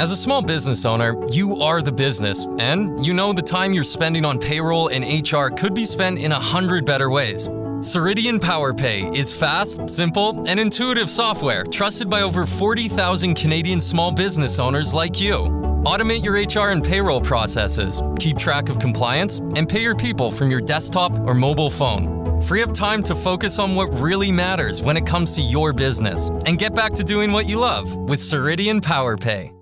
As a small business owner, you are the business, and you know the time you're spending on payroll and HR could be spent in a hundred better ways. Ceridian PowerPay is fast, simple, and intuitive software trusted by over 40,000 Canadian small business owners like you. Automate your HR and payroll processes, keep track of compliance, and pay your people from your desktop or mobile phone. Free up time to focus on what really matters when it comes to your business and get back to doing what you love with Ceridian PowerPay.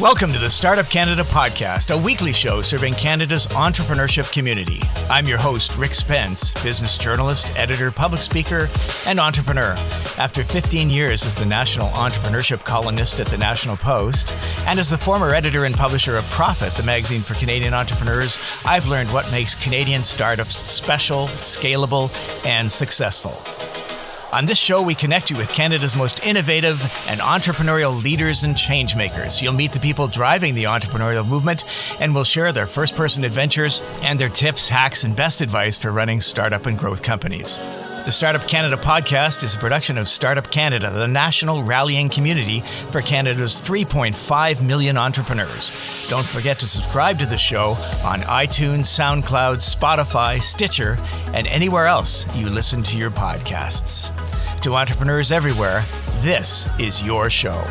Welcome to the Startup Canada podcast, a weekly show serving Canada's entrepreneurship community. I'm your host, Rick Spence, business journalist, editor, public speaker, and entrepreneur. After 15 years as the national entrepreneurship columnist at the National Post, and as the former editor and publisher of Profit, the magazine for Canadian entrepreneurs, I've learned what makes Canadian startups special, scalable, and successful. On this show, we connect you with Canada's most innovative and entrepreneurial leaders and changemakers. You'll meet the people driving the entrepreneurial movement, and we'll share their first person adventures and their tips, hacks, and best advice for running startup and growth companies. The Startup Canada podcast is a production of Startup Canada, the national rallying community for Canada's 3.5 million entrepreneurs. Don't forget to subscribe to the show on iTunes, SoundCloud, Spotify, Stitcher, and anywhere else you listen to your podcasts. To entrepreneurs everywhere, this is your show.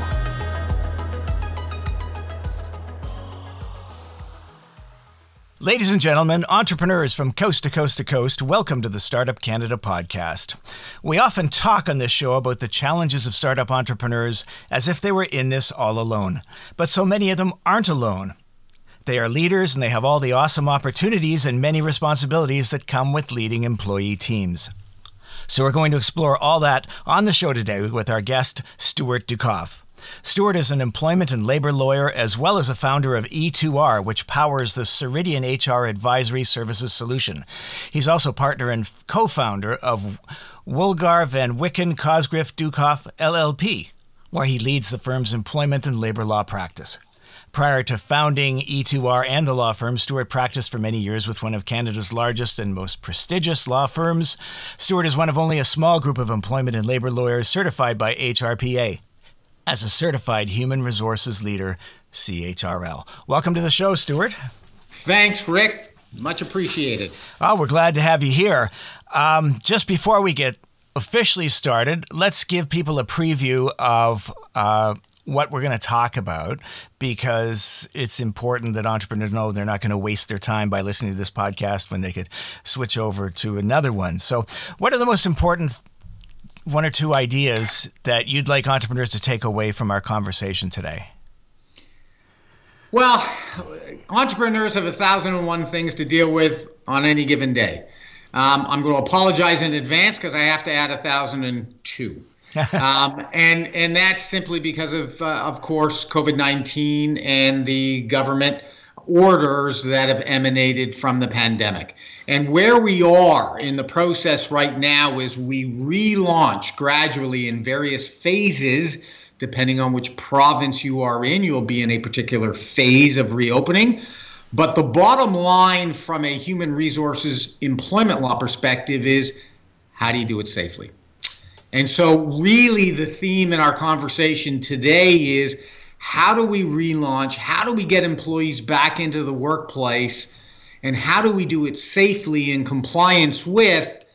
Ladies and gentlemen, entrepreneurs from coast to coast to coast, welcome to the Startup Canada podcast. We often talk on this show about the challenges of startup entrepreneurs as if they were in this all alone. But so many of them aren't alone. They are leaders and they have all the awesome opportunities and many responsibilities that come with leading employee teams. So we're going to explore all that on the show today with our guest, Stuart Ducoffe. Stuart is an employment and labor lawyer as well as a founder of E2R, which powers the Ceridian HR Advisory Services solution. He's also partner and co founder of Woolgar VanWiechen Cosgriff Ducoffe LLP, where he leads the firm's employment and labor law practice. Prior to founding E2R and the law firm, Stuart practiced for many years with one of Canada's largest and most prestigious law firms. Stuart is one of only a small group of employment and labor lawyers certified by HRPA as a certified human resources leader, CHRL. Welcome to the show, Stuart. Thanks, Rick. Much appreciated. Oh, we're glad to have you here. Um, just before we get officially started, let's give people a preview of uh, what we're going to talk about because it's important that entrepreneurs know they're not going to waste their time by listening to this podcast when they could switch over to another one. So, what are the most important one or two ideas that you'd like entrepreneurs to take away from our conversation today? Well, entrepreneurs have a thousand and one things to deal with on any given day. Um, I'm going to apologize in advance because I have to add a thousand and two. um, and and that's simply because of uh, of course COVID-19 and the government orders that have emanated from the pandemic. And where we are in the process right now is we relaunch gradually in various phases, depending on which province you are in, you'll be in a particular phase of reopening. But the bottom line from a human resources employment law perspective is how do you do it safely? And so, really, the theme in our conversation today is how do we relaunch? How do we get employees back into the workplace? And how do we do it safely in compliance with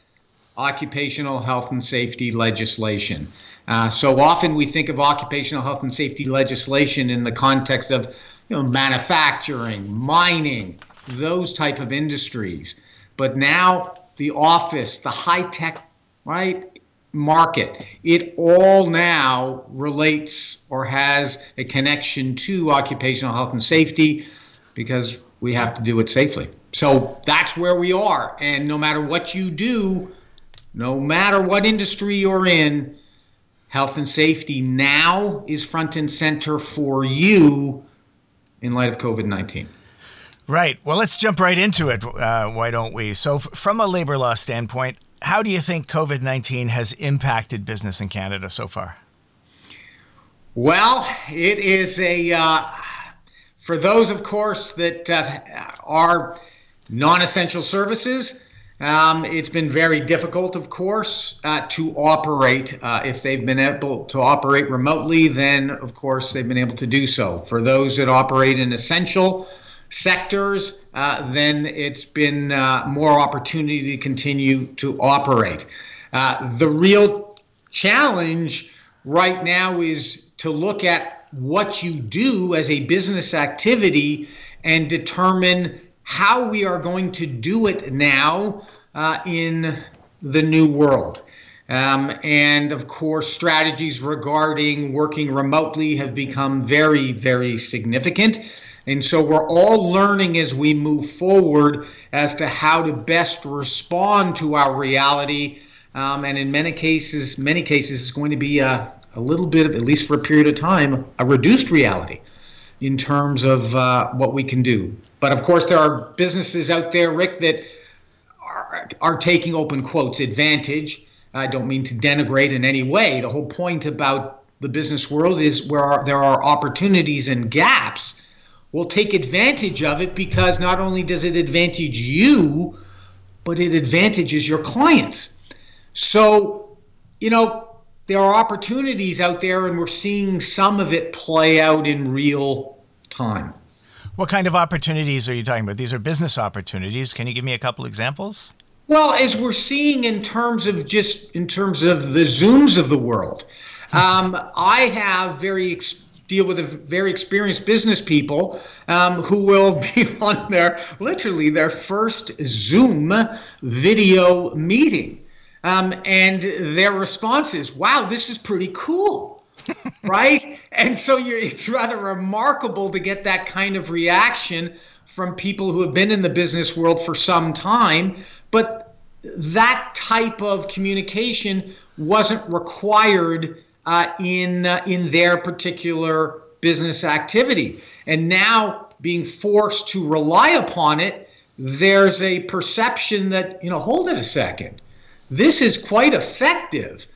occupational health and safety legislation? Uh, so often we think of occupational health and safety legislation in the context of you know, manufacturing, mining, those type of industries. But now the office, the high tech, right? Market. It all now relates or has a connection to occupational health and safety because we have to do it safely. so that's where we are. And no matter what you do, no matter what industry you're in, health and safety now is front and center for you in light of COVID 19. Right. Well, let's jump right into it. Uh, why don't we? So, f- from a labor law standpoint, how do you think COVID 19 has impacted business in Canada so far? Well, it is a, uh, for those, of course, that uh, are non essential services, um, it's been very difficult, of course, uh, to operate. Uh, if they've been able to operate remotely, then, of course, they've been able to do so. For those that operate in essential sectors, uh, then it's been uh, more opportunity to continue to operate. Uh, the real challenge right now is to look at what you do as a business activity and determine how we are going to do it now uh, in the new world. Um, and of course, strategies regarding working remotely have become very, very significant. And so we're all learning as we move forward as to how to best respond to our reality. Um, and in many cases, many cases, it's going to be a, a little bit of, at least for a period of time, a reduced reality in terms of uh, what we can do. But of course, there are businesses out there, Rick, that are, are taking open quotes advantage. I don't mean to denigrate in any way. The whole point about the business world is where there are opportunities and gaps will take advantage of it because not only does it advantage you, but it advantages your clients. So, you know, there are opportunities out there, and we're seeing some of it play out in real time. What kind of opportunities are you talking about? These are business opportunities. Can you give me a couple examples? Well, as we're seeing in terms of just in terms of the Zooms of the world, um, I have very deal with a very experienced business people um, who will be on their literally their first Zoom video meeting, um, and their response is, "Wow, this is pretty cool." right? And so it's rather remarkable to get that kind of reaction from people who have been in the business world for some time. But that type of communication wasn't required uh, in uh, in their particular business activity, and now being forced to rely upon it, there's a perception that you know, hold it a second, this is quite effective.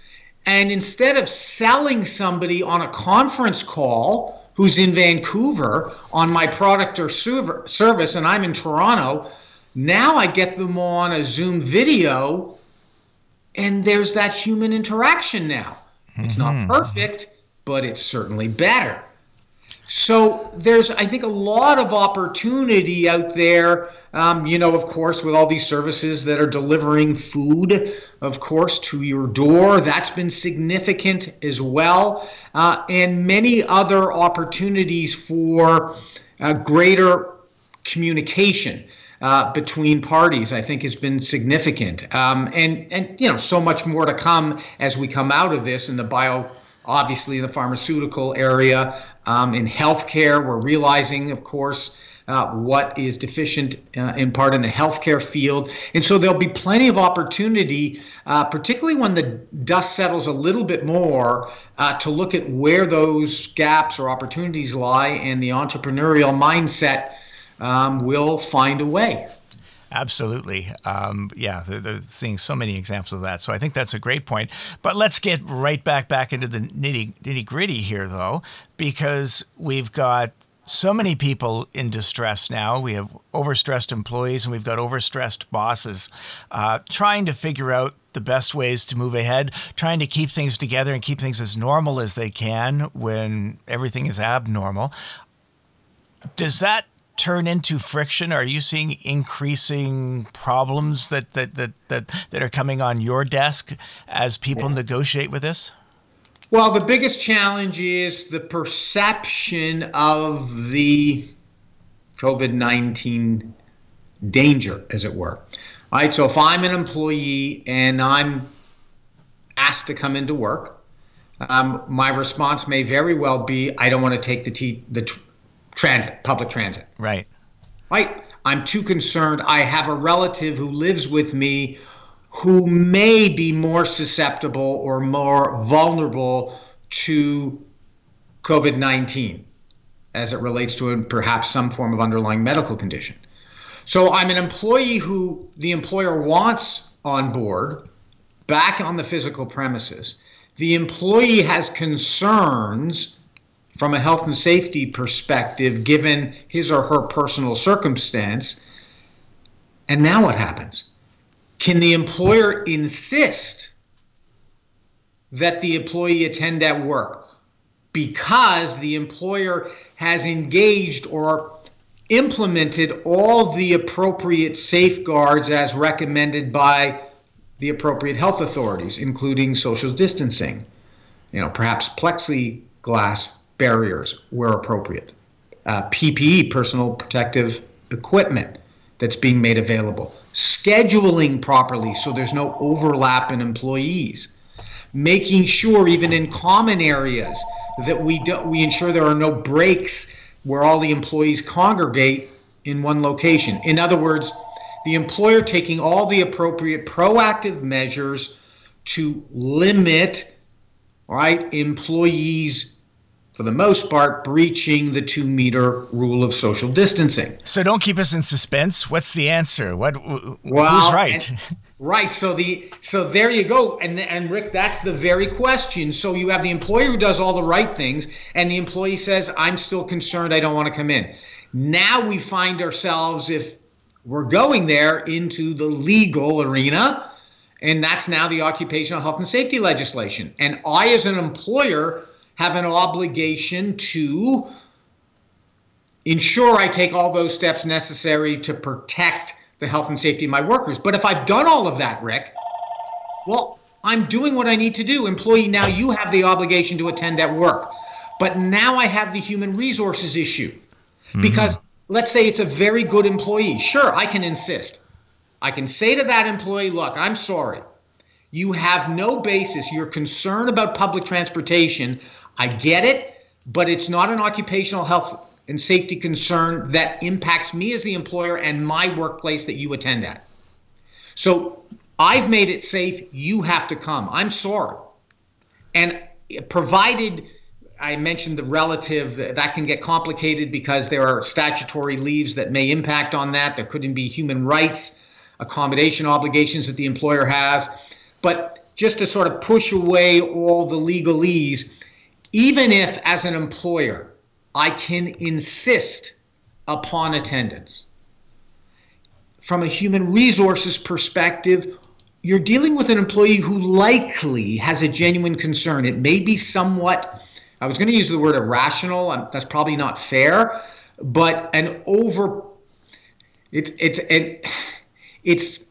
And instead of selling somebody on a conference call who's in Vancouver on my product or service and I'm in Toronto, now I get them on a Zoom video and there's that human interaction now. It's mm-hmm. not perfect, but it's certainly better. So there's, I think, a lot of opportunity out there. Um, you know, of course, with all these services that are delivering food, of course, to your door, that's been significant as well, uh, and many other opportunities for uh, greater communication. Uh, between parties, I think, has been significant, um, and and you know so much more to come as we come out of this in the bio obviously in the pharmaceutical area. Um, in healthcare, we're realizing, of course, uh, what is deficient uh, in part in the healthcare field. And so there'll be plenty of opportunity, uh, particularly when the dust settles a little bit more, uh, to look at where those gaps or opportunities lie, and the entrepreneurial mindset um, will find a way. Absolutely. Um, yeah, they're, they're, seeing so many examples of that. So I think that's a great point. But let's get right back back into the nitty nitty gritty here, though, because we've got so many people in distress now. We have overstressed employees and we've got overstressed bosses uh, trying to figure out the best ways to move ahead, trying to keep things together and keep things as normal as they can when everything is abnormal. Does that turn into friction? Are you seeing increasing problems that that that that, that are coming on your desk as people negotiate with this? Well, the biggest challenge is the perception of the COVID 19 danger, as it were. All right, so if I'm an employee and I'm asked to come into work, um, my response may very well be, I don't want to take the, t- the transit, public transit. Right. Right. I'm too concerned. I have a relative who lives with me who may be more susceptible or more vulnerable to COVID 19 as it relates to perhaps some form of underlying medical condition. So I'm an employee who the employer wants on board back on the physical premises. The employee has concerns from a health and safety perspective given his or her personal circumstance. And now what happens? Can the employer insist that the employee attend at work because the employer has engaged or implemented all the appropriate safeguards as recommended by the appropriate health authorities, including social distancing, you know, perhaps plexiglass barriers where appropriate, uh, PPE, personal protective equipment that's being made available, scheduling properly so there's no overlap in employees, making sure even in common areas that we do, we ensure there are no breaks where all the employees congregate in one location. In other words, the employer taking all the appropriate proactive measures to limit right employees for the most part, breaching the two meter rule of social distancing. So don't keep us in suspense. What's the answer? What? Well, who's right? And, right. So the so there you go. And and Rick, that's the very question. So you have the employer who does all the right things, and the employee says, "I'm still concerned. I don't want to come in." Now we find ourselves, if we're going there, into the legal arena. And that's now the occupational health and safety legislation. And I, as an employer, have an obligation to ensure I take all those steps necessary to protect the health and safety of my workers. But if I've done all of that, Rick, well, I'm doing what I need to do. Employee, now you have the obligation to attend at work. But now I have the human resources issue. Mm-hmm. Because let's say it's a very good employee. Sure, I can insist. I can say to that employee, look, I'm sorry. You have no basis. You're concerned about public transportation. I get it, but it's not an occupational health and safety concern that impacts me as the employer and my workplace that you attend at. So I've made it safe. You have to come. I'm sorry. And provided I mentioned the relative, that can get complicated because there are statutory leaves that may impact on that. There couldn't be human rights accommodation obligations that the employer has. But just to sort of push away all the legalese, even if as an employer I can insist upon attendance, from a human resources perspective, you're dealing with an employee who likely has a genuine concern. It may be somewhat, I was going to use the word irrational, that's probably not fair, but an over, it's, it's, it, it's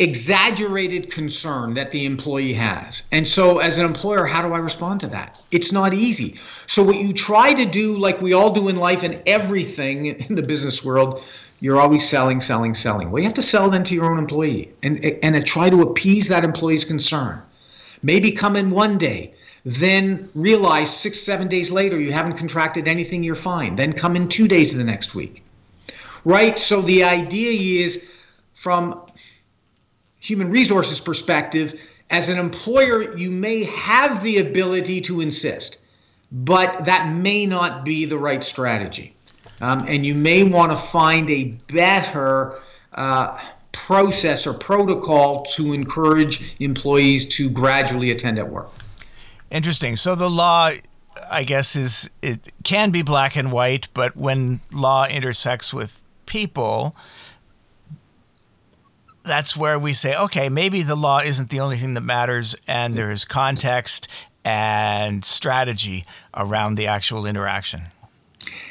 exaggerated concern that the employee has. And so, as an employer, how do I respond to that? It's not easy. So, what you try to do, like we all do in life and everything in the business world, you're always selling, selling, selling. Well, you have to sell then to your own employee and, and try to appease that employee's concern. Maybe come in one day, then realize six, seven days later you haven't contracted anything, you're fine. Then come in two days of the next week. Right? So, the idea is from human resources perspective, as an employer, you may have the ability to insist, but that may not be the right strategy. Um, and you may want to find a better uh, process or protocol to encourage employees to gradually attend at work. Interesting. So the law, I guess, is it can be black and white, but when law intersects with people, that's where we say, okay, maybe the law isn't the only thing that matters, and there's context and strategy around the actual interaction.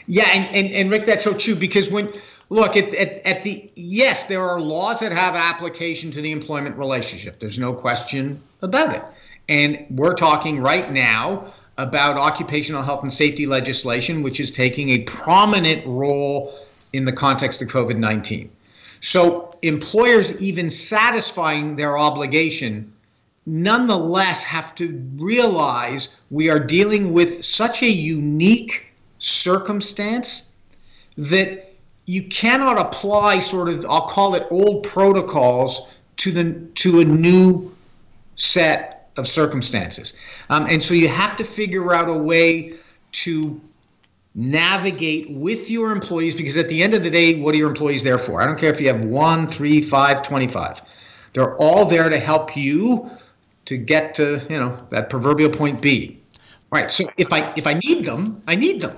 Yeah, and, and, and Rick, that's so true because when look at, at, at the yes, there are laws that have application to the employment relationship. There's no question about it. And we're talking right now about occupational health and safety legislation, which is taking a prominent role in the context of COVID 19. So employers, even satisfying their obligation, nonetheless have to realize we are dealing with such a unique circumstance that you cannot apply sort of I'll call it old protocols to the to a new set of circumstances, um, and so you have to figure out a way to navigate with your employees because at the end of the day, what are your employees there for? I don't care if you have one, three, five, 25. They're all there to help you to get to, you know, that proverbial point B. All right. So if I if I need them, I need them.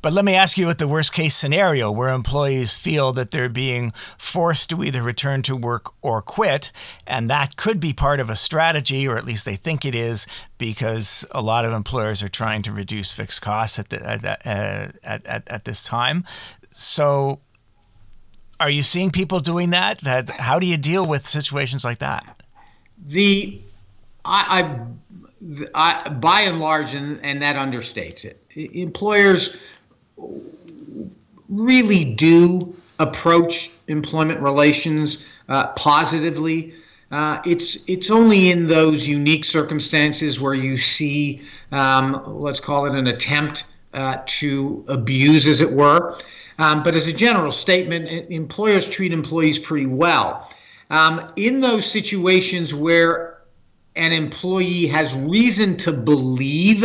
But let me ask you what the worst case scenario where employees feel that they're being forced to either return to work or quit. And that could be part of a strategy, or at least they think it is, because a lot of employers are trying to reduce fixed costs at, the, at, uh, at, at, at this time. So are you seeing people doing that? How do you deal with situations like that? The I, I, I by and large, and, and that understates it. Employers really do approach employment relations uh, positively. Uh, it's it's only in those unique circumstances where you see, um, let's call it an attempt uh, to abuse, as it were. Um, but as a general statement, employers treat employees pretty well. Um, in those situations where an employee has reason to believe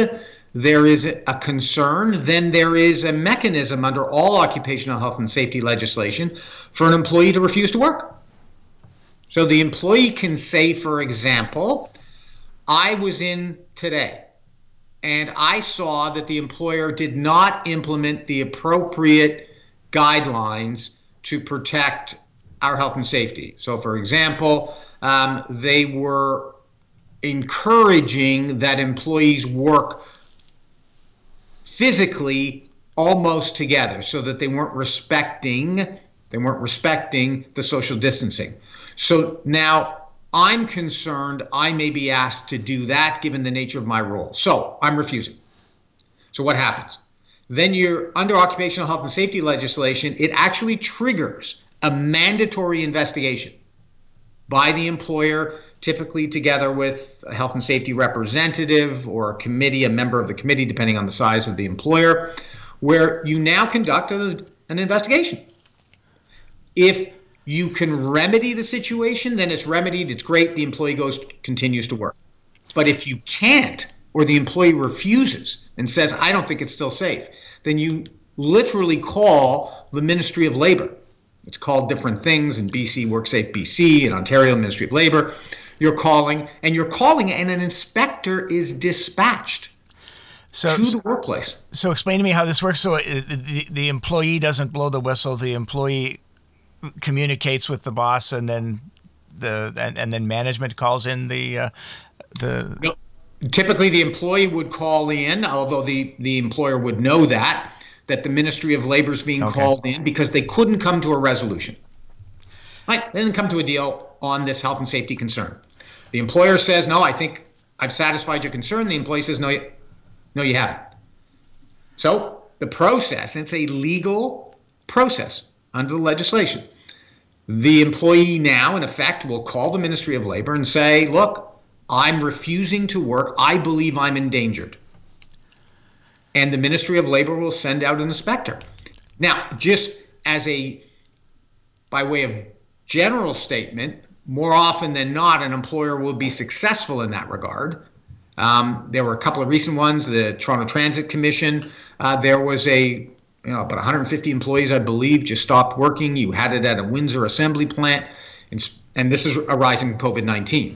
there is a concern, then there is a mechanism under all occupational health and safety legislation for an employee to refuse to work. So the employee can say, for example, I was in today and I saw that the employer did not implement the appropriate guidelines to protect our health and safety. So, for example, um, they were encouraging that employees work physically almost together so that they weren't respecting they weren't respecting the social distancing. So now i'm concerned i may be asked to do that given the nature of my role. So i'm refusing. So what happens? Then you're under occupational health and safety legislation it actually triggers a mandatory investigation by the employer typically together with a health and safety representative or a committee, a member of the committee, depending on the size of the employer, where you now conduct a, an investigation. If you can remedy the situation, then it's remedied, it's great, the employee goes continues to work. But if you can't, or the employee refuses and says, I don't think it's still safe, then you literally call the Ministry of Labor. It's called different things in BC, WorkSafe BC, in Ontario, Ministry of Labor you're calling, and you're calling, and an inspector is dispatched so, to the workplace. So, explain to me how this works. So, uh, the, the employee doesn't blow the whistle. The employee communicates with the boss, and then the and, and then management calls in the uh, the. No. Typically, the employee would call in, although the the employer would know that that the Ministry of Labor is being okay. called in because they couldn't come to a resolution. Right? They didn't come to a deal on this health and safety concern. The employer says, no, I think I've satisfied your concern. The employee says, no, you, no, you haven't. So the process, it's a legal process under the legislation. The employee now, in effect, will call the Ministry of Labor and say, look, I'm refusing to work. I believe I'm endangered. And the Ministry of Labor will send out an inspector. Now, just as a, by way of general statement, more often than not, an employer will be successful in that regard. Um, there were a couple of recent ones. The Toronto Transit Commission. Uh, there was a you know about 150 employees, I believe, just stopped working. You had it at a Windsor assembly plant, and, and this is arising COVID-19.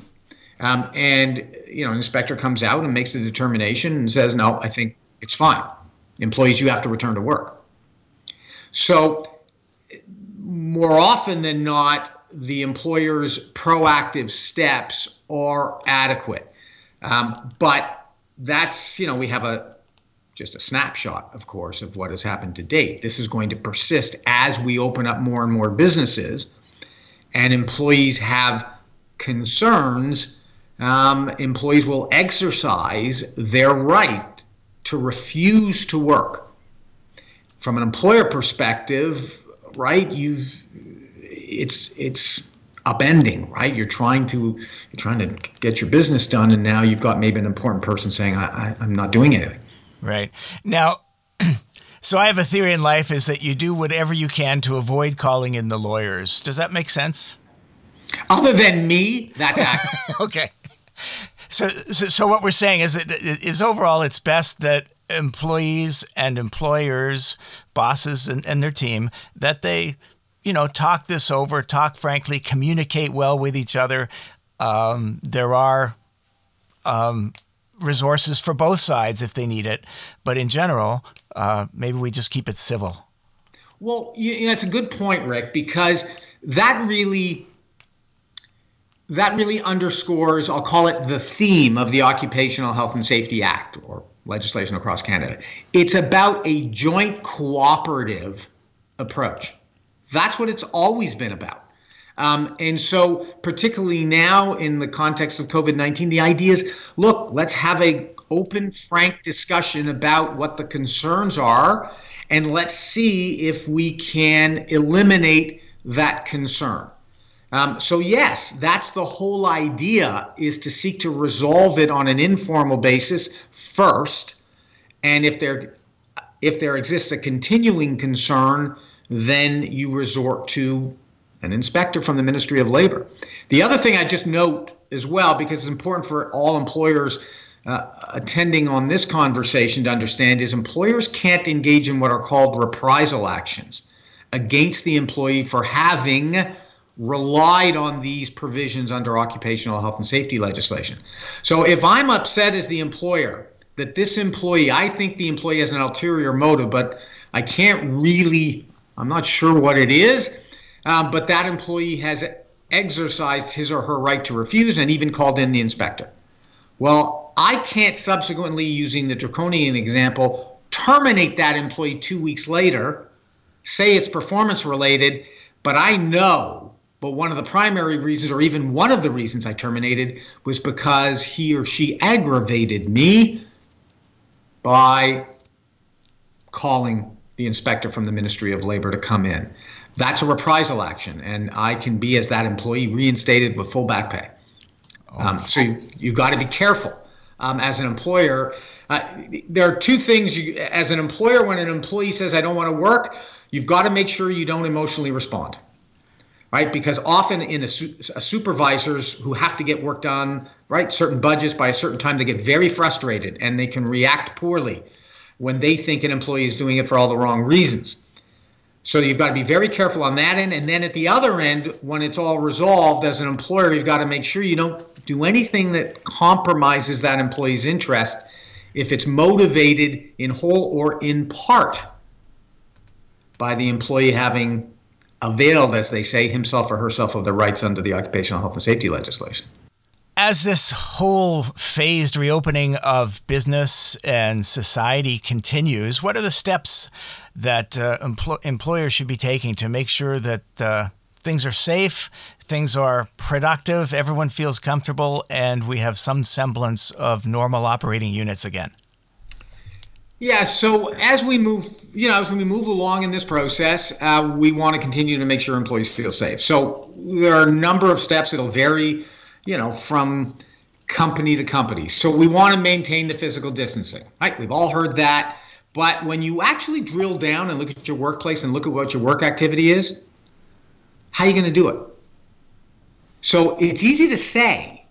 Um, and you know, an inspector comes out and makes the determination and says, "No, I think it's fine. Employees, you have to return to work." So, more often than not, the employer's proactive steps are adequate. Um, but that's, you know, we have a just a snapshot, of course, of what has happened to date. This is going to persist as we open up more and more businesses and employees have concerns. Um, employees will exercise their right to refuse to work. From an employer perspective, right, you've it's it's upending, right? You're trying to you're trying to get your business done, and now you've got maybe an important person saying, I, I, "I'm not doing anything." Right now. So I have a theory in life is that you do whatever you can to avoid calling in the lawyers. Does that make sense? Other than me, that's accurate. okay. So, so, so what we're saying is that is overall it's best that employees and employers, bosses and, and their team, that they, you know, talk this over, talk frankly, communicate well with each other. Um, there are um, resources for both sides if they need it, but in general, uh, maybe we just keep it civil. Well, you know, that's a good point, Rick, because that really that really underscores, I'll call it the theme of the Occupational Health and Safety Act or legislation across Canada. It's about a joint cooperative approach. That's what it's always been about. Um, and so, particularly now in the context of COVID 19, the idea is look, let's have a open, frank discussion about what the concerns are, and let's see if we can eliminate that concern. Um, so yes, that's the whole idea is to seek to resolve it on an informal basis first, and if there if there exists a continuing concern, then you resort to an inspector from the Ministry of Labor. The other thing I just note as well, because it's important for all employers uh, attending on this conversation to understand, is employers can't engage in what are called reprisal actions against the employee for having relied on these provisions under occupational health and safety legislation. So if I'm upset as the employer that this employee, I think the employee has an ulterior motive, but I can't really, I'm not sure what it is, um, but that employee has exercised his or her right to refuse and even called in the inspector. Well, I can't subsequently, using the draconian example, terminate that employee two weeks later, say it's performance related, but I know but one of the primary reasons, or even one of the reasons I terminated, was because he or she aggravated me by calling the inspector from the Ministry of Labor to come in. That's a reprisal action, and I can be, as that employee, reinstated with full back pay. Um, so you, you've got to be careful um, as an employer. Uh, there are two things you, as an employer, when an employee says, I don't want to work, you've got to make sure you don't emotionally respond right? Because often in a, su- a, supervisors who have to get work done, right, certain budgets by a certain time, they get very frustrated and they can react poorly when they think an employee is doing it for all the wrong reasons. So you've got to be very careful on that end. And then at the other end, when it's all resolved, as an employer, you've got to make sure you don't do anything that compromises that employee's interest if it's motivated in whole or in part by the employee having availed, as they say, himself or herself of the rights under the occupational health and safety legislation. As this whole phased reopening of business and society continues, what are the steps that uh, empl- employers should be taking to make sure that uh, things are safe, things are productive, everyone feels comfortable, and we have some semblance of normal operating units again? Yeah, so as we move, you know, as we move along in this process, uh, we want to continue to make sure employees feel safe. So there are a number of steps that'll vary, you know, from company to company. So we want to maintain the physical distancing. Right? We've all heard that. But when you actually drill down and look at your workplace and look at what your work activity is, how are you going to do it? So it's easy to say,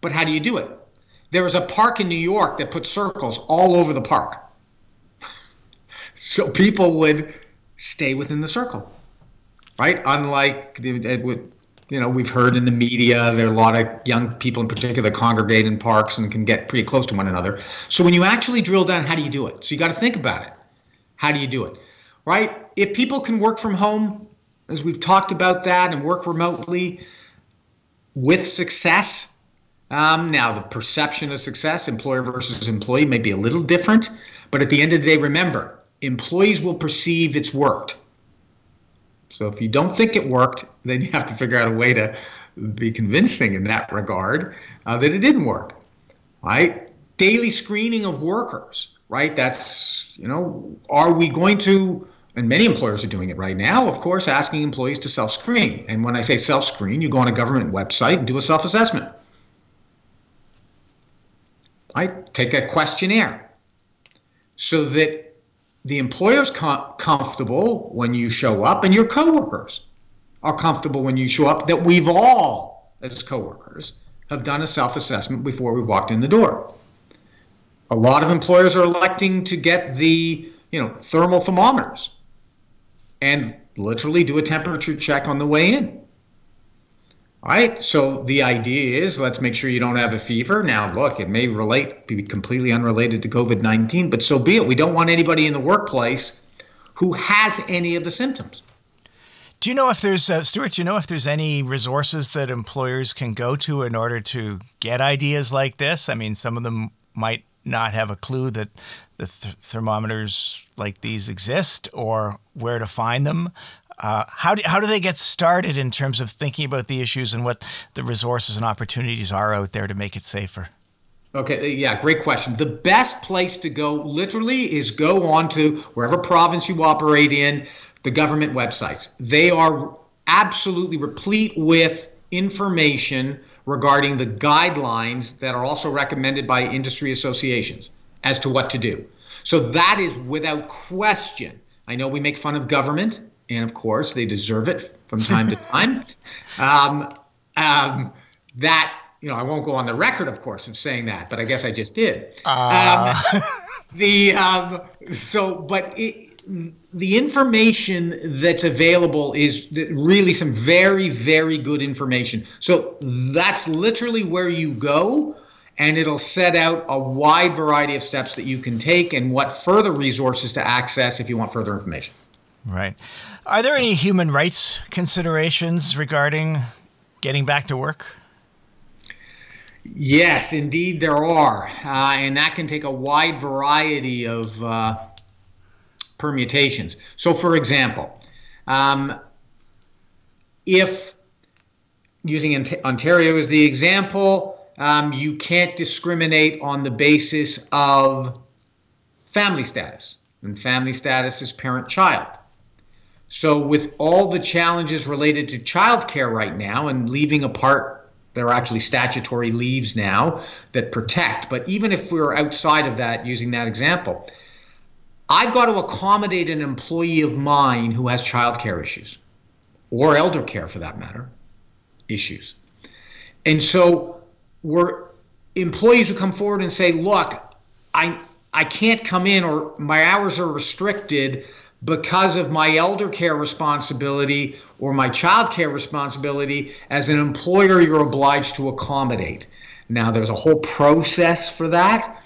but how do you do it? There was a park in New York that put circles all over the park. so people would stay within the circle, right? Unlike, you know, we've heard in the media, there are a lot of young people in particular congregate in parks and can get pretty close to one another. So when you actually drill down, how do you do it? So you got to think about it. How do you do it? Right? If people can work from home, as we've talked about that, and work remotely with success, um, now, the perception of success, employer versus employee, may be a little different, but at the end of the day, remember, employees will perceive it's worked. So if you don't think it worked, then you have to figure out a way to be convincing in that regard uh, that it didn't work. Right? Daily screening of workers, right? That's, you know, are we going to, and many employers are doing it right now, of course, asking employees to self screen. And when I say self screen, you go on a government website and do a self assessment right? Take a questionnaire so that the employer's com- comfortable when you show up, and your coworkers are comfortable when you show up. That we've all, as coworkers, have done a self-assessment before we walked in the door. A lot of employers are electing to get the you know thermal thermometers and literally do a temperature check on the way in. All right, so the idea is let's make sure you don't have a fever. Now, look, it may relate, be completely unrelated to COVID 19, but so be it. We don't want anybody in the workplace who has any of the symptoms. Do you know if there's, uh, Stuart, do you know if there's any resources that employers can go to in order to get ideas like this? I mean, some of them might not have a clue that the th- thermometers like these exist or where to find them. Uh, how, do, how do they get started in terms of thinking about the issues and what the resources and opportunities are out there to make it safer? Okay, yeah, great question. The best place to go literally is go on to wherever province you operate in, the government websites. They are absolutely replete with information regarding the guidelines that are also recommended by industry associations as to what to do. So that is without question. I know we make fun of government and of course they deserve it from time to time. Um, um, that you know, I won't go on the record, of course, of saying that, but I guess I just did. Uh. Um, the um, so, but it, the information that's available is really some very, very good information. So that's literally where you go and it'll set out a wide variety of steps that you can take and what further resources to access if you want further information. Right. Are there any human rights considerations regarding getting back to work? Yes, indeed, there are. Uh, and that can take a wide variety of uh, permutations. So, for example, um, if using Ontario as the example, um, you can't discriminate on the basis of family status, and family status is parent child. So, with all the challenges related to childcare right now and leaving apart, there are actually statutory leaves now that protect. But even if we we're outside of that, using that example, I've got to accommodate an employee of mine who has childcare issues or elder care for that matter issues. And so, we're employees who come forward and say, look, I, I can't come in or my hours are restricted because of my elder care responsibility or my child care responsibility, as an employer, you're obliged to accommodate. Now, there's a whole process for that,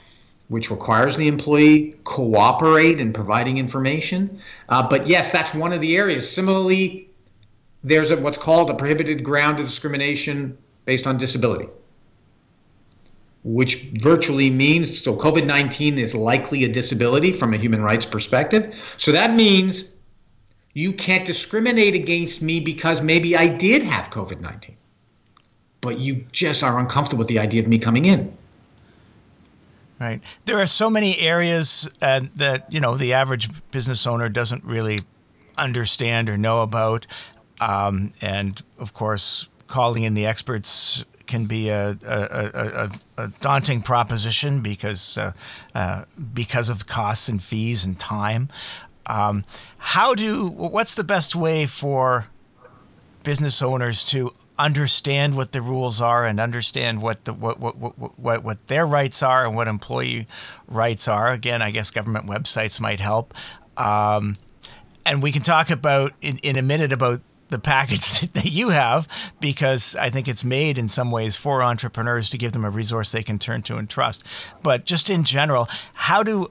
which requires the employee cooperate in providing information. Uh, but yes, that's one of the areas. Similarly, there's a, what's called a prohibited ground of discrimination based on disability which virtually means so COVID 19 is likely a disability from a human rights perspective. So that means you can't discriminate against me because maybe I did have COVID 19, but you just are uncomfortable with the idea of me coming in. Right. There are so many areas uh, that, you know, the average business owner doesn't really understand or know about. Um, and of course, calling in the experts can be a, a, a, a daunting proposition because uh, uh, because of costs and fees and time. Um, how do what's the best way for business owners to understand what the rules are and understand what the what what, what, what, their rights are and what employee rights are. Again, I guess government websites might help. Um, and we can talk about in, in a minute about the package that you have because I think it's made in some ways for entrepreneurs to give them a resource they can turn to and trust. But just in general, how do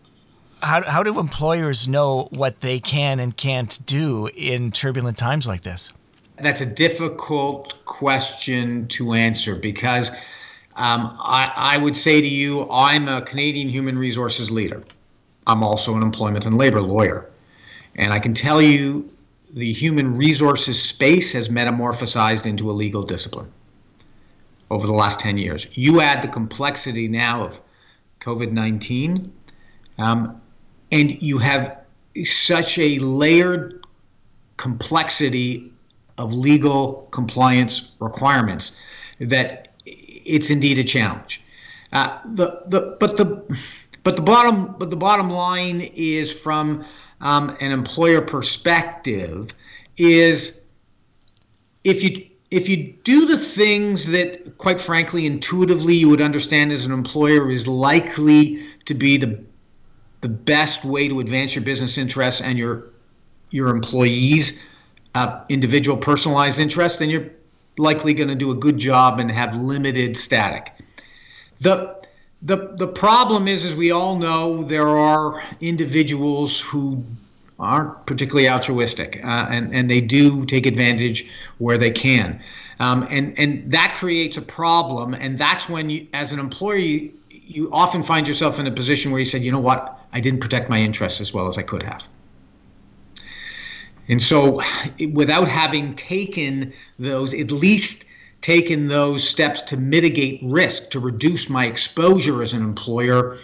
how, how do employers know what they can and can't do in turbulent times like this? That's a difficult question to answer because um, I, I would say to you, I'm a Canadian human resources leader. I'm also an employment and labor lawyer. And I can tell you the human resources space has metamorphosized into a legal discipline over the last 10 years. You add the complexity now of COVID 19, um, and you have such a layered complexity of legal compliance requirements that it's indeed a challenge. Uh, the, the, but the, But the bottom, but the bottom line is from um, an employer perspective is if you if you do the things that quite frankly intuitively you would understand as an employer is likely to be the the best way to advance your business interests and your your employees uh, individual personalized interests then you're likely going to do a good job and have limited static. The the the problem is as we all know there are individuals who aren't particularly altruistic, uh, and and they do take advantage where they can, um, and and that creates a problem, and that's when you, as an employee, you often find yourself in a position where you said, you know what, I didn't protect my interests as well as I could have. And so, without having taken those, at least taken those steps to mitigate risk, to reduce my exposure as an employer,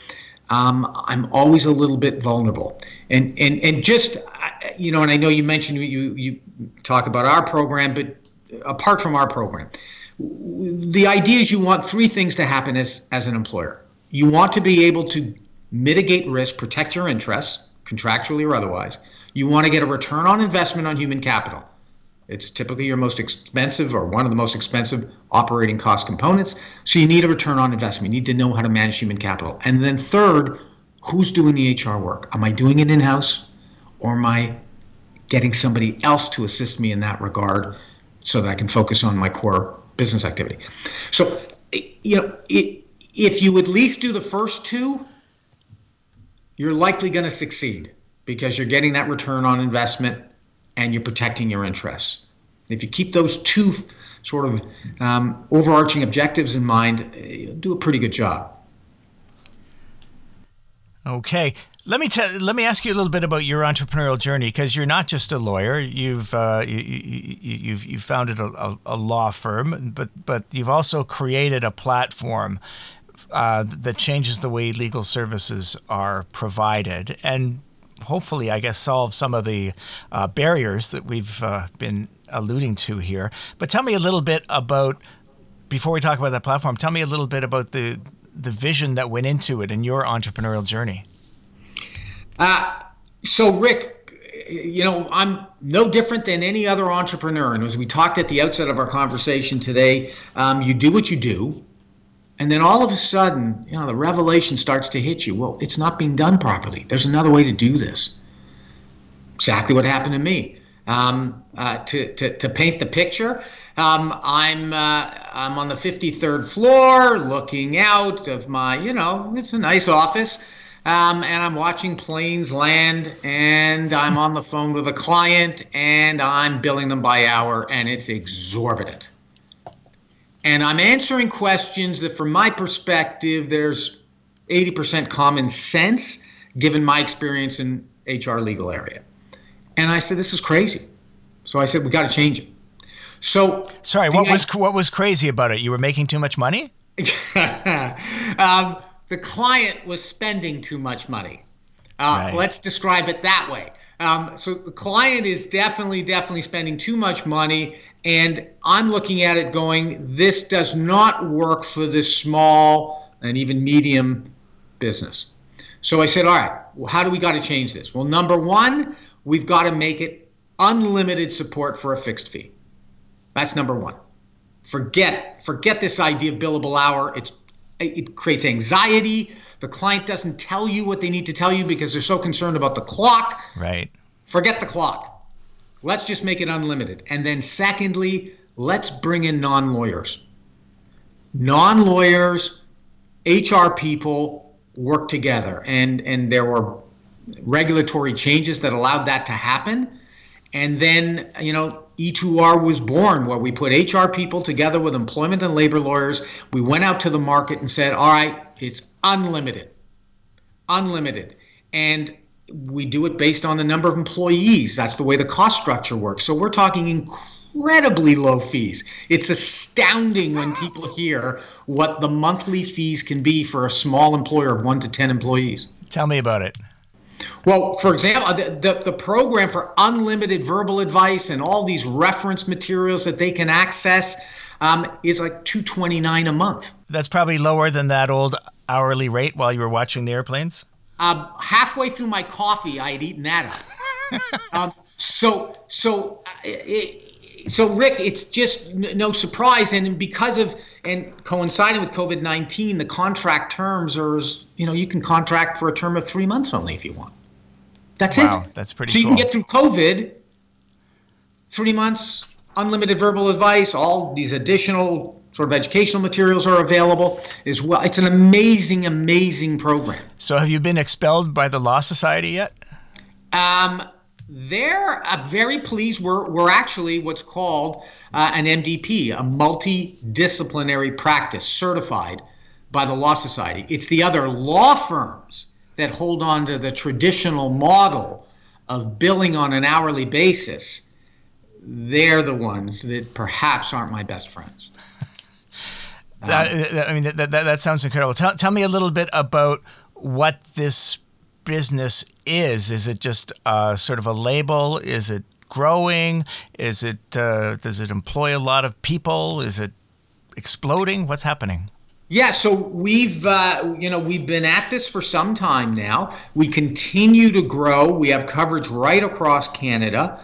um, I'm always a little bit vulnerable. And and and just you know, and I know you mentioned you you talk about our program, but apart from our program, the idea is you want three things to happen as as an employer. You want to be able to mitigate risk, protect your interests, contractually or otherwise. You want to get a return on investment on human capital. It's typically your most expensive or one of the most expensive operating cost components. So you need a return on investment. You need to know how to manage human capital. And then third, who's doing the HR work? Am I doing it in house or am I getting somebody else to assist me in that regard so that I can focus on my core business activity? So, you know, it, if you at least do the first two, you're likely going to succeed because you're getting that return on investment and you're protecting your interests. If you keep those two sort of um, overarching objectives in mind, you'll do a pretty good job. Okay. Let me tell. Let me ask you a little bit about your entrepreneurial journey because you're not just a lawyer. You've uh, you, you, you've you founded a, a, law firm, but but you've also created a platform uh, that changes the way legal services are provided, and hopefully, I guess, solve some of the uh, barriers that we've uh, been alluding to here. But tell me a little bit about, before we talk about that platform, tell me a little bit about the, the vision that went into it and your entrepreneurial journey. Uh, so, Rick, you know, I'm no different than any other entrepreneur. And as we talked at the outset of our conversation today, um, you do what you do. And then all of a sudden, you know, the revelation starts to hit you. Well, it's not being done properly. There's another way to do this. Exactly what happened to me. Um, uh, to, to, to paint the picture, um, I'm uh, I'm on the 53rd floor, looking out of my, you know, it's a nice office, um, and I'm watching planes land, and I'm on the phone with a client, and I'm billing them by hour, and it's exorbitant and I'm answering questions that, from my perspective, there's 80% common sense given my experience in HR legal area. And I said, this is crazy. So I said, we got to change it. So sorry, what was what was crazy about it? You were making too much money. um, the client was spending too much money. Uh, right. Let's describe it that way. Um, so the client is definitely, definitely spending too much money, and I'm looking at it going, this does not work for this small and even medium business. So I said, all right, well, how do we got to change this? Well, number one, we've got to make it unlimited support for a fixed fee. That's number one. Forget forget this idea of billable hour. It's it creates anxiety. The client doesn't tell you what they need to tell you because they're so concerned about the clock. Right. Forget the clock. Let's just make it unlimited. And then, secondly, let's bring in non lawyers. Non lawyers, HR people work together. And, and there were regulatory changes that allowed that to happen. And then, you know, E2R was born where we put HR people together with employment and labor lawyers. We went out to the market and said, all right, it's unlimited. Unlimited. And we do it based on the number of employees. That's the way the cost structure works. So we're talking incredibly low fees. It's astounding when people hear what the monthly fees can be for a small employer of one to 10 employees. Tell me about it. Well, for example, the, the, the, program for unlimited verbal advice and all these reference materials that they can access um, is like 229 a month. That's probably lower than that old hourly rate while you were watching the airplanes. Um, halfway through my coffee, I had eaten that up. um, so, so, uh, it, so Rick, it's just no surprise, and because of and coinciding with COVID nineteen, the contract terms are, you know, you can contract for a term of three months only if you want. That's wow, it. That's pretty. So cool. you can get through COVID, three months, unlimited verbal advice, all these additional sort of educational materials are available as well. It's an amazing, amazing program. So have you been expelled by the Law Society yet? Um, they're uh, very pleased. We're, we're actually what's called uh, an MDP, a multidisciplinary practice certified by the Law Society. It's the other law firms that hold on to the traditional model of billing on an hourly basis. They're the ones that perhaps aren't my best friends. That, that, I mean, that, that, that sounds incredible. Tell, tell me a little bit about what this business is. Is it just uh, sort of a label? Is it growing? Is it uh, does it employ a lot of people? Is it exploding? What's happening? Yeah, so we've uh, you know we've been at this for some time now. We continue to grow. We have coverage right across Canada,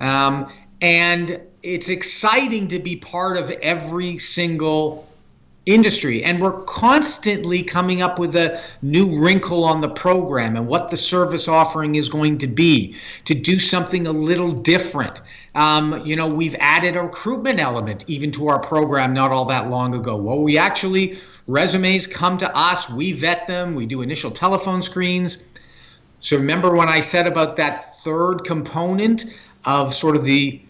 um, and it's exciting to be part of every single industry and we're constantly coming up with a new wrinkle on the program and what the service offering is going to be to do something a little different. Um, you know we've added a recruitment element even to our program not all that long ago. Well we actually resumes come to us we vet them we do initial telephone screens. So remember when i said about that third component of sort of the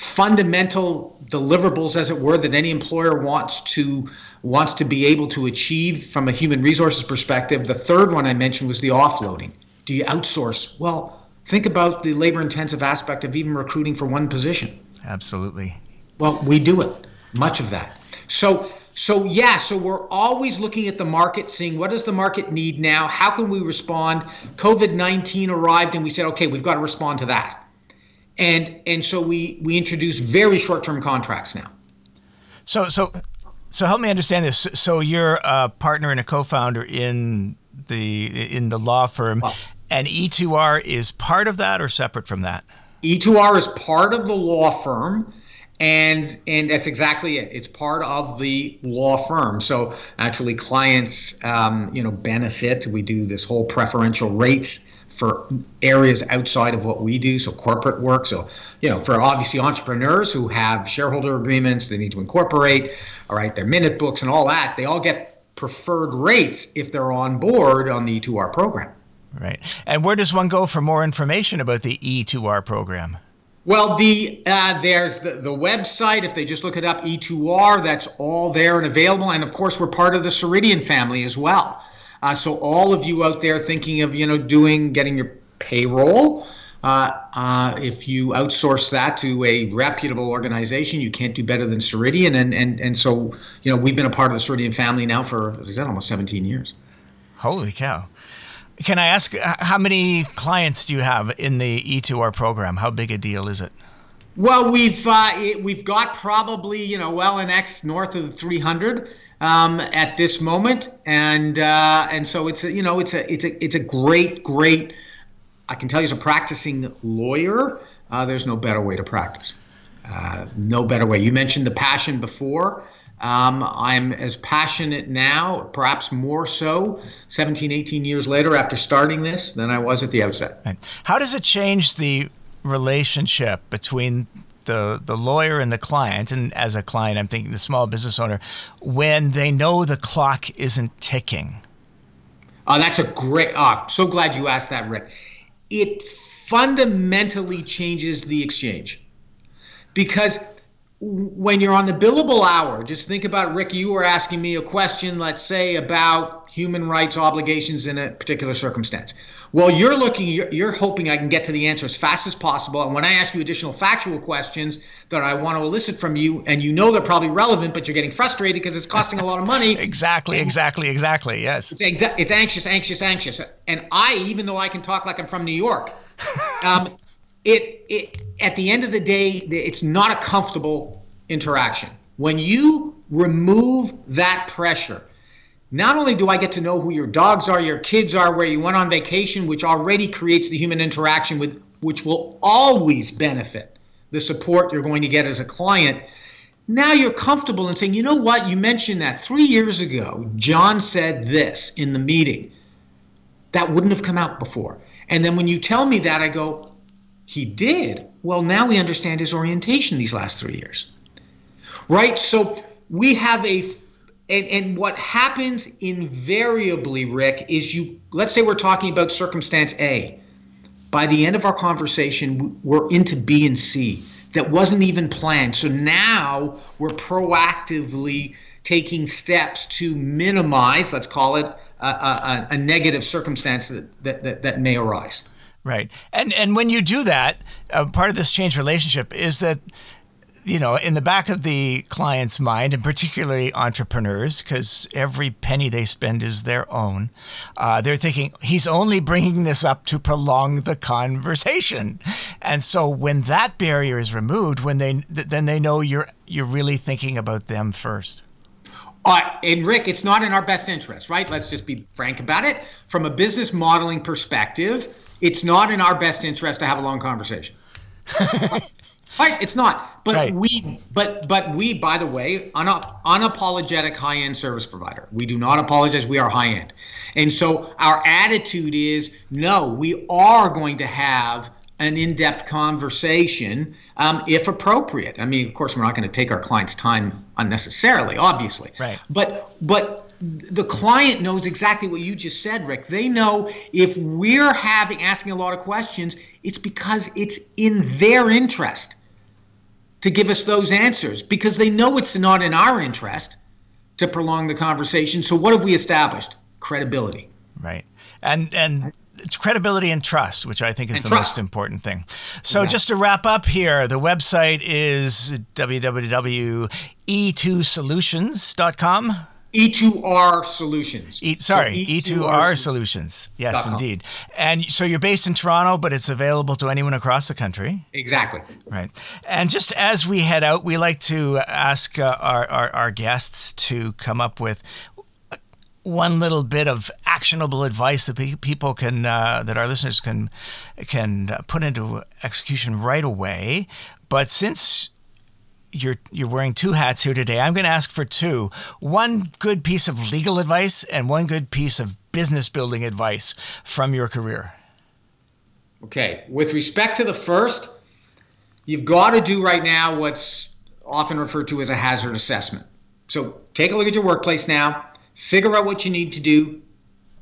fundamental deliverables as it were that any employer wants to wants to be able to achieve from a human resources perspective. The third one i mentioned was the offloading. Do you outsource? Well think about the labor intensive aspect of even recruiting for one position. Absolutely. Well we do it. Much of that. So so yeah so we're always looking at the market seeing what does the market need now? How can we respond? Covid-19 arrived and we said okay we've got to respond to that and and so we we introduce very short term contracts now. So so so help me understand this. So you're a partner and a co-founder in the in the law firm, wow. and E2R is part of that or separate from that? E2R is part of the law firm. And and that's exactly it. It's part of the law firm. So actually, clients, um, you know, benefit. We do this whole preferential rates for areas outside of what we do, so corporate work. So, you know, for obviously entrepreneurs who have shareholder agreements, they need to incorporate, all right, their minute books and all that, they all get preferred rates if they're on board on the E2R program. Right. And where does one go for more information about the E2R program? Well, the uh, there's the, the website. If they just look it up, E2R, that's all there and available. And of course, we're part of the Ceridian family as well. Uh, so all of you out there thinking of you know doing getting your payroll, uh, uh, if you outsource that to a reputable organization, you can't do better than Ceridian. And and and so you know we've been a part of the Ceridian family now for as I said almost 17 years. Holy cow! Can I ask how many clients do you have in the E2R program? How big a deal is it? Well, we've uh, we've got probably you know well in X north of 300 um, at this moment, and uh, and so it's a, you know it's a it's a it's a great great. I can tell you as a practicing lawyer, uh, there's no better way to practice. Uh, no better way. You mentioned the passion before. Um, I'm as passionate now, perhaps more so, 17, 18 years later after starting this, than I was at the outset. How does it change the relationship between the the lawyer and the client, and as a client, I'm thinking the small business owner, when they know the clock isn't ticking? Oh, that's a great. Oh, so glad you asked that, Rick. It fundamentally changes the exchange because when you're on the billable hour, just think about Rick. You were asking me a question, let's say, about human rights obligations in a particular circumstance. Well, you're looking, you're, you're, hoping I can get to the answer as fast as possible. And when I ask you additional factual questions that I want to elicit from you, and you know they're probably relevant, but you're getting frustrated because it's costing a lot of money. exactly, exactly, exactly. Yes. It's exa- it's anxious, anxious, anxious. And I, even though I can talk like I'm from New York, um, it it at the end of the day, it's not a comfortable interaction When you remove that pressure, not only do I get to know who your dogs are, your kids are, where you went on vacation, which already creates the human interaction with which will always benefit the support you're going to get as a client. Now you're comfortable in saying, you know what, you mentioned that three years ago, John said this in the meeting. That wouldn't have come out before. And then when you tell me that, I go, he did. Well, now we understand his orientation these last three years. Right? So we have a and, and what happens invariably, Rick, is you let's say we're talking about circumstance A. By the end of our conversation, we're into B and C that wasn't even planned. So now we're proactively taking steps to minimize, let's call it, a, a, a negative circumstance that, that, that, that, may arise. Right. And, and when you do that, uh, part of this change relationship is that you know, in the back of the client's mind, and particularly entrepreneurs, because every penny they spend is their own, uh, they're thinking he's only bringing this up to prolong the conversation. And so when that barrier is removed, when they then they know you're you're really thinking about them first. Uh, and Rick, it's not in our best interest, right? Let's just be frank about it. From a business modeling perspective, it's not in our best interest to have a long conversation. Right, it's not. But right. we, but but we, by the way, un- unapologetic high-end service provider. We do not apologize. We are high-end, and so our attitude is no. We are going to have an in-depth conversation um, if appropriate. I mean, of course, we're not going to take our clients' time unnecessarily, obviously. Right. But but the client knows exactly what you just said, Rick. They know if we're having asking a lot of questions, it's because it's in their interest to give us those answers because they know it's not in our interest to prolong the conversation. So what have we established? Credibility. Right. And and it's credibility and trust, which I think is and the trust. most important thing. So, just to wrap up here, the website is www.e2solutions.com. E2R Solutions. E, sorry, so E2R, E2R Solutions. Yes, indeed. And so you're based in Toronto, but it's available to anyone across the country. Exactly. Right. And just as we head out, we like to ask uh, our, our, our guests to come up with one little bit of actionable advice that people can uh, that our listeners can can put into execution right away. But since you're you're wearing two hats here today. I'm going to ask for two. One good piece of legal advice and one good piece of business building advice from your career. Okay, with respect to the first, you've got to do right now what's often referred to as a hazard assessment. So, take a look at your workplace now, figure out what you need to do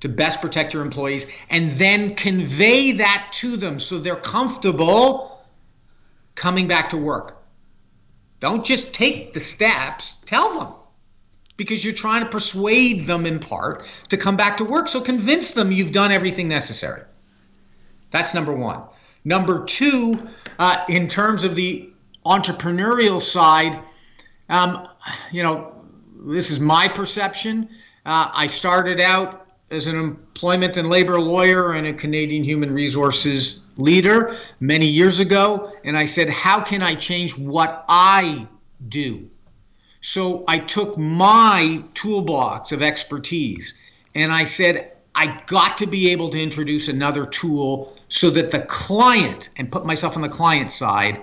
to best protect your employees and then convey that to them so they're comfortable coming back to work don't just take the steps, tell them. Because you're trying to persuade them in part to come back to work. So convince them you've done everything necessary. That's number one. Number two, uh, in terms of the entrepreneurial side, um, you know, this is my perception. Uh, I started out as an employment and labor lawyer and a Canadian human resources leader many years ago, and I said, How can I change what I do? So I took my toolbox of expertise and I said, I got to be able to introduce another tool so that the client, and put myself on the client side,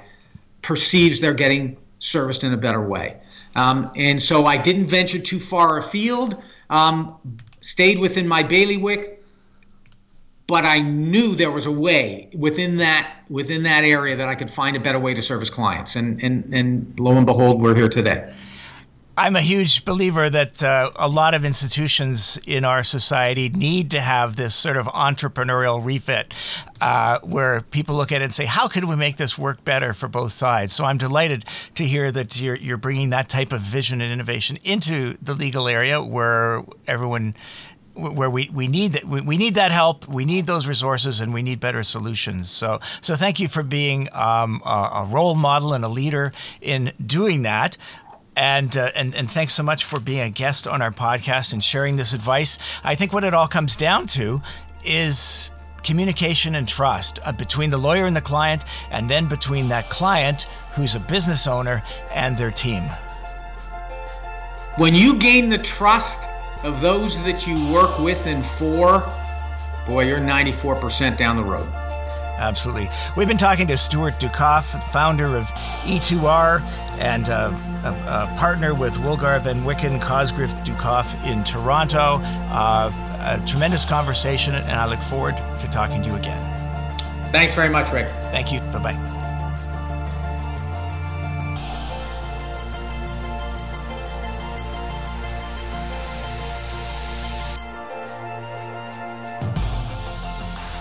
perceives they're getting serviced in a better way. Um, and so I didn't venture too far afield, um, stayed within my bailiwick, but I knew there was a way within that within that area that I could find a better way to service clients, and and and lo and behold, we're here today. I'm a huge believer that uh, a lot of institutions in our society need to have this sort of entrepreneurial refit uh, where people look at it and say, how can we make this work better for both sides? So I'm delighted to hear that you're, you're bringing that type of vision and innovation into the legal area where everyone where we, we need that we, we need that help we need those resources and we need better solutions. So so thank you for being um, a, a, role model and a leader in doing that. And, uh, and and thanks so much for being a guest on our podcast and sharing this advice. I think what it all comes down to is communication and trust uh, between the lawyer and the client and then between that client who's a business owner and their team. When you gain the trust of those that you work with and for, boy, you're 94% down the road. Absolutely. We've been talking to Stuart Ducoffe, founder of E2R and uh, a, a, partner with Woolgar VanWiechen Cosgriff Ducoffe in Toronto. Uh, a tremendous conversation, and I look forward to talking to you again. Thanks very much, Rick. Thank you. Bye bye.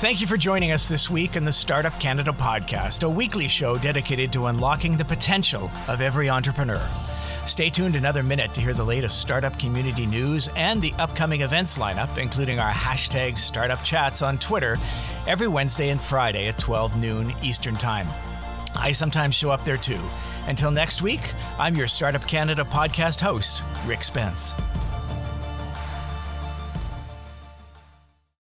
Thank you for joining us this week in the Startup Canada podcast, a weekly show dedicated to unlocking the potential of every entrepreneur. Stay tuned another minute to hear the latest startup community news and the upcoming events lineup, including our hashtag startup chats on Twitter every Wednesday and Friday at 12 noon Eastern Time. I sometimes show up there too. Until next week, I'm your Startup Canada podcast host, Rick Spence.